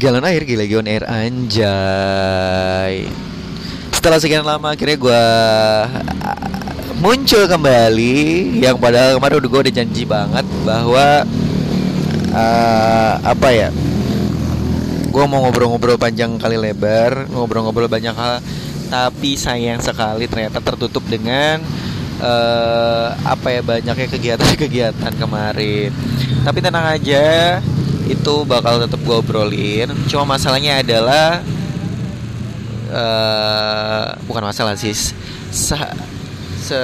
Galon air gila Gion air anjay. Setelah sekian lama akhirnya gue muncul kembali. Yang padahal kemarin udah gue udah janji banget bahwa uh, Apa ya Gue mau ngobrol-ngobrol panjang kali lebar Ngobrol-ngobrol banyak hal. Tapi sayang sekali ternyata tertutup dengan uh, Apa ya banyaknya kegiatan-kegiatan kemarin. Tapi tenang aja itu bakal tetap gue obrolin. Cuma masalahnya adalah uh, bukan masalah sih se, se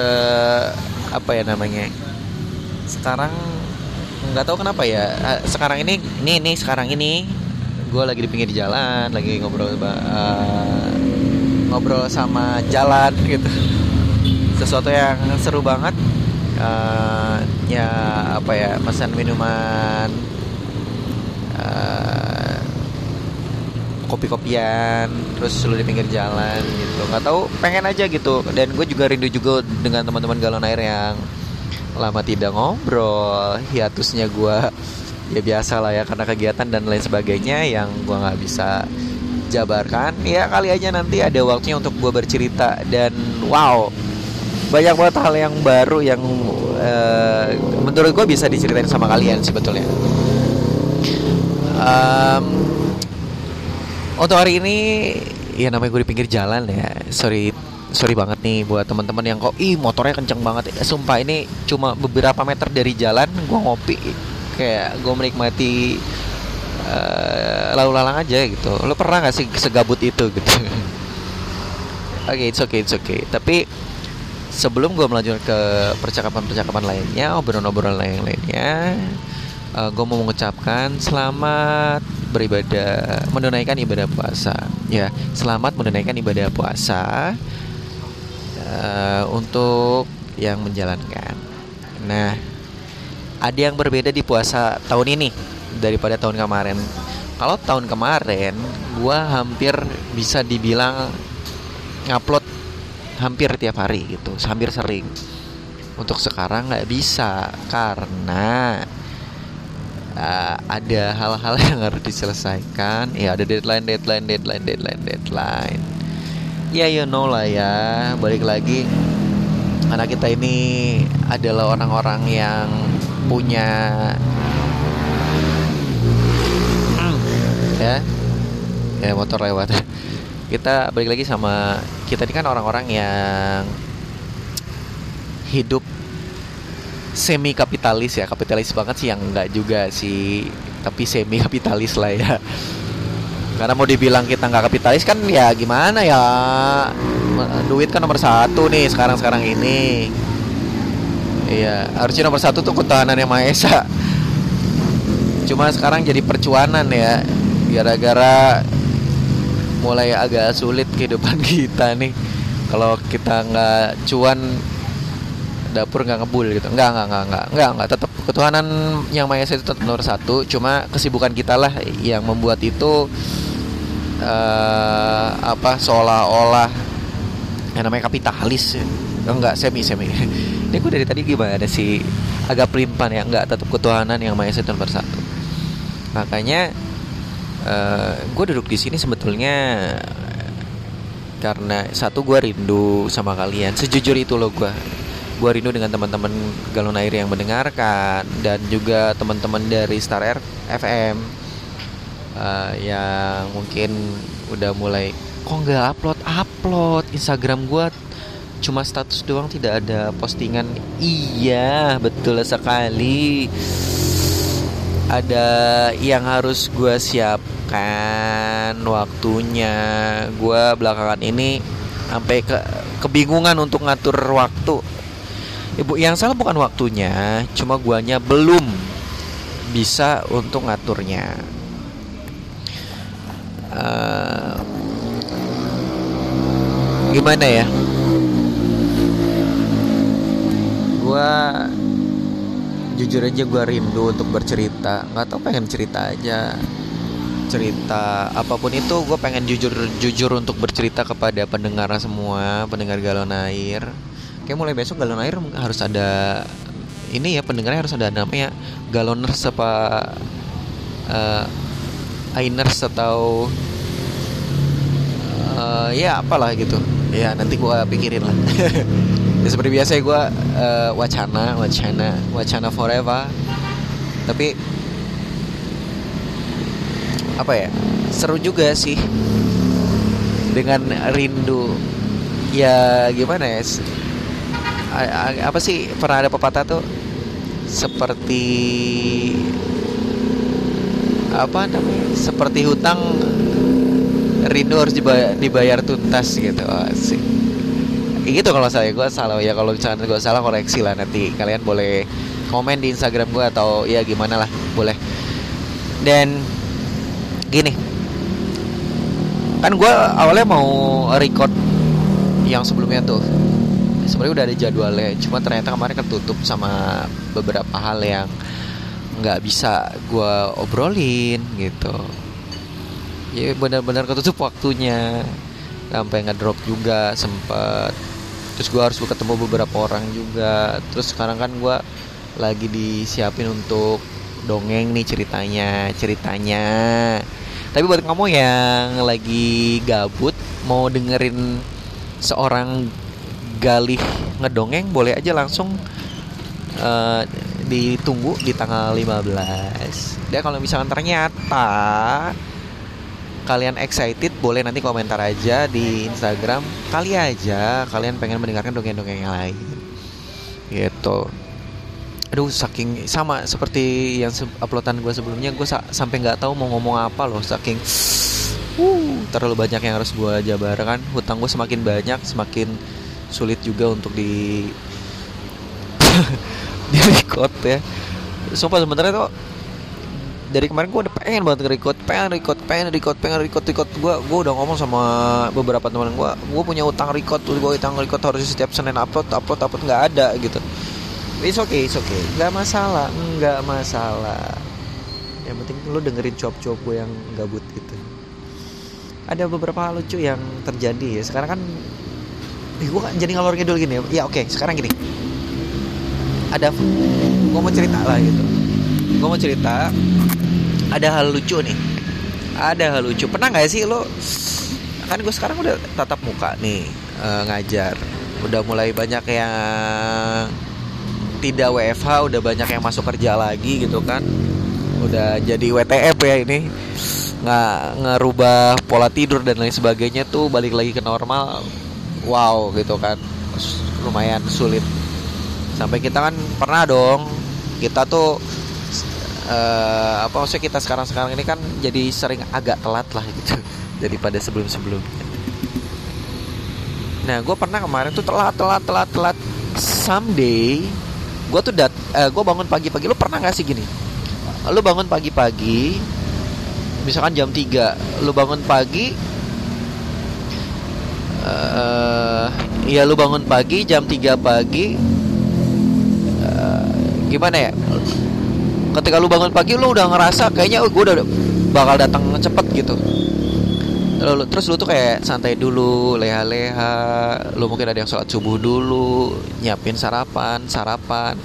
apa ya namanya? Sekarang nggak tahu kenapa ya sekarang ini ini ini sekarang ini gue lagi di pinggir jalan lagi ngobrol uh, ngobrol sama jalan gitu. Sesuatu yang seru banget. Uh, ya apa ya pesan minuman kopi-kopian terus lu di pinggir jalan gitu. Nggak tahu pengen aja gitu. Dan gue juga rindu juga dengan teman-teman galon air yang lama tidak ngobrol hiatusnya gue ya biasa lah ya karena kegiatan dan lain sebagainya yang gue nggak bisa jabarkan. Ya kali aja nanti ada waktunya untuk gue bercerita. Dan wow banyak banget hal yang baru yang uh, menurut gue bisa diceritain sama kalian sebetulnya um, untuk hari ini ya namanya gue di pinggir jalan ya. Sorry sorry banget nih buat teman-teman yang kok ih motornya kenceng banget. Ya, sumpah ini cuma beberapa meter dari jalan gue ngopi. Kayak gue menikmati uh, lalu lalang aja gitu. Lo pernah gak sih segabut itu gitu? Oke okay, it's okay it's okay. Tapi sebelum gue melanjutkan ke percakapan-percakapan lainnya obrolan-obrolan lain lainnya uh, eh, gue mau mengucapkan selamat beribadah menunaikan ibadah puasa. Ya selamat menunaikan ibadah puasa uh, untuk yang menjalankan. Nah ada yang berbeda di puasa tahun ini daripada tahun kemarin. Kalau tahun kemarin gue hampir bisa dibilang ngupload hampir tiap hari gitu hampir sering. Untuk sekarang nggak bisa karena uh, ada hal-hal yang harus diselesaikan. Ya ada deadline deadline deadline deadline deadline. Ya you know lah ya. Balik lagi anak kita ini adalah orang-orang yang punya ya ya motor lewat. Kita balik lagi sama kita ini kan orang-orang yang hidup semi kapitalis ya kapitalis banget sih yang enggak juga sih tapi semi kapitalis lah ya. Karena mau dibilang kita nggak kapitalis kan ya gimana ya? Duit kan nomor satu nih sekarang sekarang ini. Iya harusnya nomor satu tuh ketahanan yang maesa cuma sekarang jadi percuanan ya gara-gara mulai agak sulit kehidupan kita nih. Kalau kita nggak cuan dapur nggak ngebul gitu. Nggak nggak nggak nggak nggak nggak. Tetap ketuhanan yang maha esa itu tetap nomor satu. Cuma kesibukan kita lah yang membuat itu uh, apa seolah-olah yang namanya kapitalis enggak semi semi. Ini gue dari tadi gimana sih? Agak pelimpan ya. Enggak tetap ketuhanan yang maha esa itu nomor satu. Makanya uh, eh, gue duduk di sini sebetulnya karena satu gue rindu sama kalian. Sejujur itu loh gue gue rindu dengan teman-teman galon air yang mendengarkan dan juga teman-teman dari Star Air FM uh, eh, yang mungkin udah mulai kok nggak upload upload? Instagram gue cuma status doang tidak ada postingan. Iya betul sekali. Ada yang harus gue siapkan waktunya. Gue belakangan ini sampai ke kebingungan untuk ngatur waktu Ibu yang salah bukan waktunya, cuma guanya belum bisa untuk ngaturnya. Uh, gimana ya? Gua jujur aja gue rindu untuk bercerita nggak tau pengen cerita aja cerita apa pun itu gue pengen jujur jujur untuk bercerita kepada pendengar semua pendengar galon air kayak mulai besok galon air harus ada ini ya pendengarnya harus ada namanya galoner apa uh, Ainers atau uh, ya apalah gitu. Ya nanti gue pikirin lah. Ya seperti biasa ya gue uh, wacana wacana wacana forever. Tapi apa ya seru juga sih. Dengan rindu ya gimana ya apa sih pernah ada pepatah tuh seperti apa namanya seperti hutang rindu harus dibayar, dibayar tuntas gitu sih gitu kalau saya gue salah ya kalau misalnya gue salah koreksi lah nanti. Kalian boleh komen di Instagram gue atau ya gimana lah boleh. Dan gini kan gue awalnya mau record yang sebelumnya tuh sebenarnya udah ada jadwalnya cuma ternyata kemarin ketutup sama beberapa hal yang nggak bisa gue obrolin gitu. Ya benar-benar ketutup waktunya. Sampai ngedrop juga sempet. Terus gue harus ketemu beberapa orang juga. Terus sekarang kan gue lagi disiapin untuk dongeng nih ceritanya ceritanya. Tapi buat kamu yang lagi gabut mau dengerin seorang galih ngedongeng boleh aja langsung uh, ditunggu di tanggal 15 dan kalau misalkan ternyata kalian excited boleh nanti komentar aja di Instagram. Kali aja kalian pengen mendengarkan dongeng-dongeng yang lain. Gitu. Aduh saking sama seperti yang uploadan gue sebelumnya gue sa sampai nggak tahu mau ngomong apa loh saking uh terlalu banyak yang harus gue jabarkan. Hutang gue semakin banyak semakin sulit juga untuk di di record ya. Sumpah sebenarnya tuh dari kemarin gue udah pengen banget record pengen record pengen record pengen record record. Gue gue udah ngomong sama beberapa teman gue gue punya utang record gue utang record harus setiap senin upload upload upload nggak ada gitu. It's okay it's okay. Nggak masalah nggak masalah. Yang penting lo dengerin cuap-cuap gue yang gabut gitu. Ada beberapa hal lucu yang terjadi ya. Sekarang kan eh, gue jadi ngalor ngidul gini ya? Oke okay, sekarang gini. Ada gue mau cerita lah gitu. Gue mau cerita ada hal lucu nih. Ada hal lucu. Pernah nggak sih lo kan gue sekarang udah tatap muka nih uh, ngajar. Udah mulai banyak yang tidak WFH udah banyak yang masuk kerja lagi gitu kan. Udah jadi WTF ya ini. Nggak ngerubah pola tidur dan lain sebagainya tuh balik lagi ke normal wow gitu kan. Lumayan sulit. Sampai kita kan pernah dong kita tuh uh, apa maksudnya kita sekarang sekarang ini kan jadi sering agak telat lah gitu daripada sebelum sebelumnya nah gue pernah kemarin tuh telat telat telat telat. Someday gue tuh dat uh, eh, gue bangun pagi-pagi. Lu pernah gak sih gini? Lu bangun pagi-pagi misalkan jam 3 lu bangun pagi uh, ya lu bangun pagi jam 3 pagi. Uh, gimana ya? Ketika lu bangun pagi lu udah ngerasa kayaknya oh, gue udah bakal datang cepet gitu. Lalu terus lu tuh kayak santai dulu leha-leha lu mungkin ada yang sholat subuh dulu nyiapin sarapan sarapan.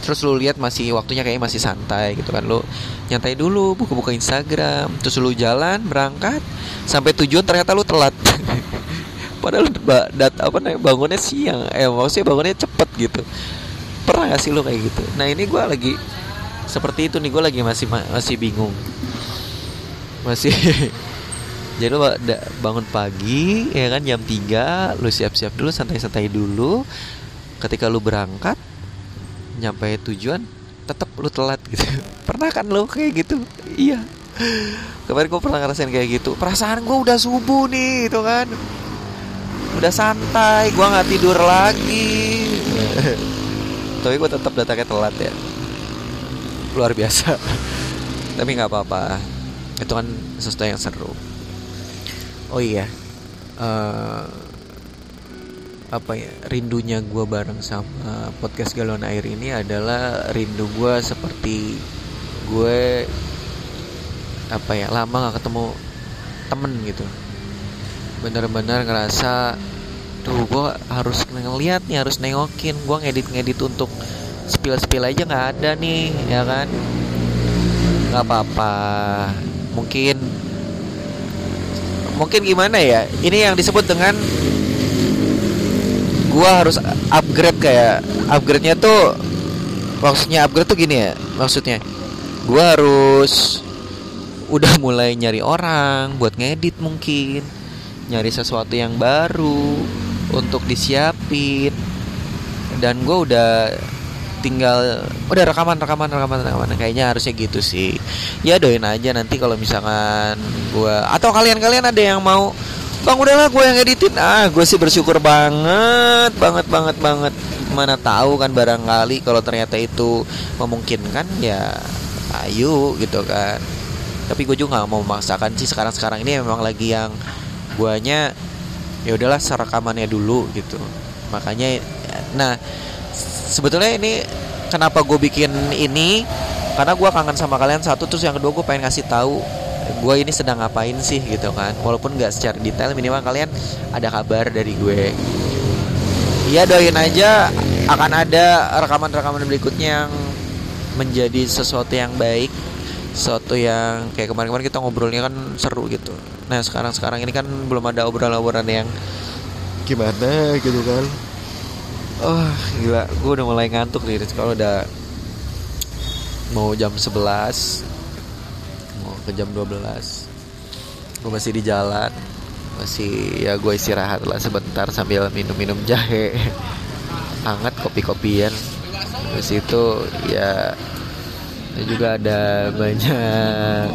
Terus lu lihat masih waktunya kayak masih santai gitu kan. Lu nyantai dulu buka-buka Instagram terus lu jalan berangkat sampai tujuan ternyata lu telat padahal dat apa namanya bangunnya siang. Eh maksudnya bangunnya cepet gitu. Pernah gak sih lo kayak gitu? Nah ini gue lagi seperti itu nih gue lagi masih masih bingung. Masih jadi lo bangun pagi ya kan jam 3 lu siap-siap dulu santai-santai dulu. Ketika lu berangkat nyampe tujuan tetap lu telat gitu. Pernah kan lo kayak gitu? Iya. Kemarin gue pernah ngerasain kayak gitu. Perasaan gue udah subuh nih itu kan udah santai gue nggak tidur lagi. Tapi gue tetap datangnya telat ya. Luar biasa. Tapi nggak apa-apa. Itu kan sesuatu yang seru. Oh iya. Uh, apa ya? Rindunya gue bareng sama podcast galon air ini adalah rindu gue seperti gue apa ya lama gak ketemu temen gitu bener-bener ngerasa tuh gue harus ngeliat nih harus nengokin. Gue ngedit ngedit untuk spill spill aja nggak ada nih ya kan? Nggak apa-apa. Mungkin mungkin gimana ya? Ini yang disebut dengan gua harus upgrade kayak upgrade-nya tuh maksudnya upgrade tuh gini ya maksudnya. Gua harus udah mulai nyari orang buat ngedit mungkin nyari sesuatu yang baru untuk disiapin. Dan gue udah tinggal udah rekaman rekaman rekaman rekaman. Kayaknya harusnya gitu sih. Ya doain aja nanti kalau misalkan gue atau kalian kalian ada yang mau bang udahlah gue yang editin. Ah gue sih bersyukur banget banget banget banget. Mana tahu kan barangkali kalau ternyata itu memungkinkan ya ayo gitu kan. Tapi gue juga gak mau memaksakan sih. Sekarang sekarang ini memang lagi yang guanya ya udahlah serekamannya dulu gitu. Makanya nah sebetulnya ini kenapa gue bikin ini karena gue kangen sama kalian satu terus yang kedua gue pengen kasih tahu gue ini sedang ngapain sih gitu kan. Walaupun nggak secara detail minimal kalian ada kabar dari gue. Ya doain aja akan ada rekaman-rekaman berikutnya yang menjadi sesuatu yang baik sesuatu yang kayak kemarin-kemarin kita ngobrolnya kan seru gitu. Nah sekarang-sekarang ini kan belum ada obrolan-obrolan yang gimana gitu kan? Oh gila gue udah mulai ngantuk nih kalau udah mau jam 11 mau ke jam 12 gue masih di jalan. Masih ya gue istirahat lah sebentar sambil minum-minum jahe. Hangat kopi-kopian. Terus itu ya juga ada banyak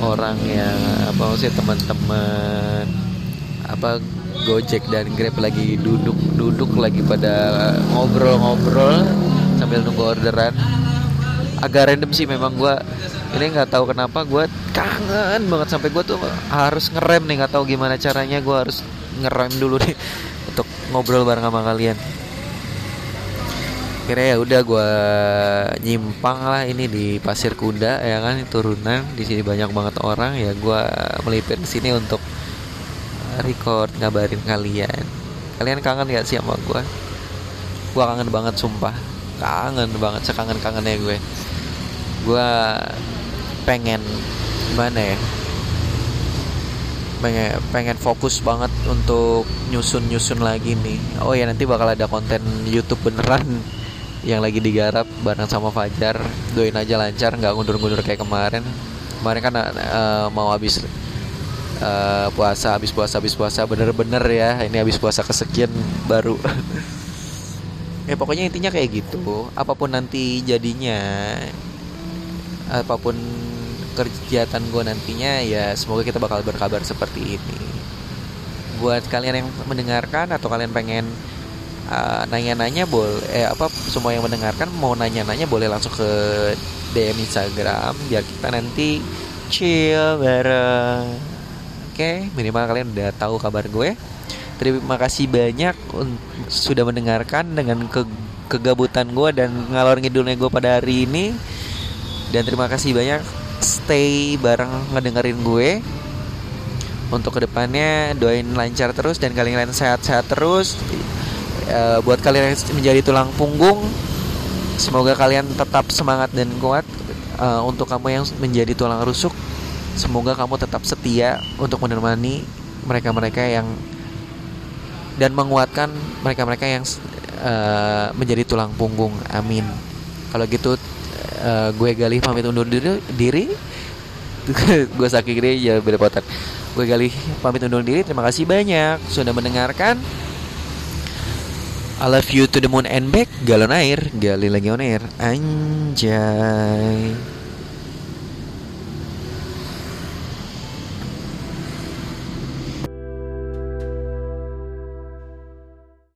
orang yang apa maksudnya teman-teman apa Gojek dan Grab lagi duduk-duduk lagi pada ngobrol-ngobrol sambil nunggu orderan. Agak random sih memang gue ini nggak tahu kenapa gue kangen banget sampai gue tuh harus ngerem nih nggak tahu gimana caranya gue harus ngerem dulu nih untuk ngobrol bareng sama kalian. Kira ya udah gue nyimpang lah ini di Pasir Kuda ya kan turunan. Di sini banyak banget orang ya gue melipir ke sini untuk record ngabarin kalian. Kalian kangen gak sih sama gue gue kangen banget sumpah. Kangen banget sekangen kangennya gue. Gue pengen gimana ya? Pengen pengen fokus banget untuk nyusun nyusun lagi nih. Oh ya nanti bakal ada konten YouTube beneran yang lagi digarap bareng sama Fajar doain aja lancar nggak ngundur-ngundur kayak kemarin. Kemarin kan uh, mau habis uh, puasa habis puasa habis puasa bener-bener ya ini habis puasa kesekian baru. Ya pokoknya intinya kayak gitu. Apa pun nanti jadinya apa pun kegiatan gue nantinya ya semoga kita bakal berkabar seperti ini. Buat kalian yang mendengarkan atau kalian pengen uh, nanya-nanya boleh eh apa semua yang mendengarkan mau nanya-nanya boleh langsung ke DM Instagram biar kita nanti chill bareng Oke, minimal kalian udah tahu kabar gue. Terima kasih banyak sudah mendengarkan dengan ke kegabutan gue dan ngalor ngidulnya gue pada hari ini. Dan terima kasih banyak stay bareng ngedengerin gue. Untuk ke depannya doain lancar terus dan kalian sehat-sehat terus. E, buat kalian yang menjadi tulang punggung, semoga kalian tetap semangat dan kuat. E, untuk kamu yang menjadi tulang rusuk, Semoga kamu tetap setia untuk menemani mereka-mereka yang dan menguatkan mereka-mereka yang uh, menjadi tulang punggung. Amin. Kalau gitu uh, gue Galih pamit undur diri. diri. gue sakit gede ya berdepotan. Gue Galih pamit undur diri. Terima kasih banyak sudah mendengarkan. I love you to the moon and back. Galon air Gali lagi on air. Anjay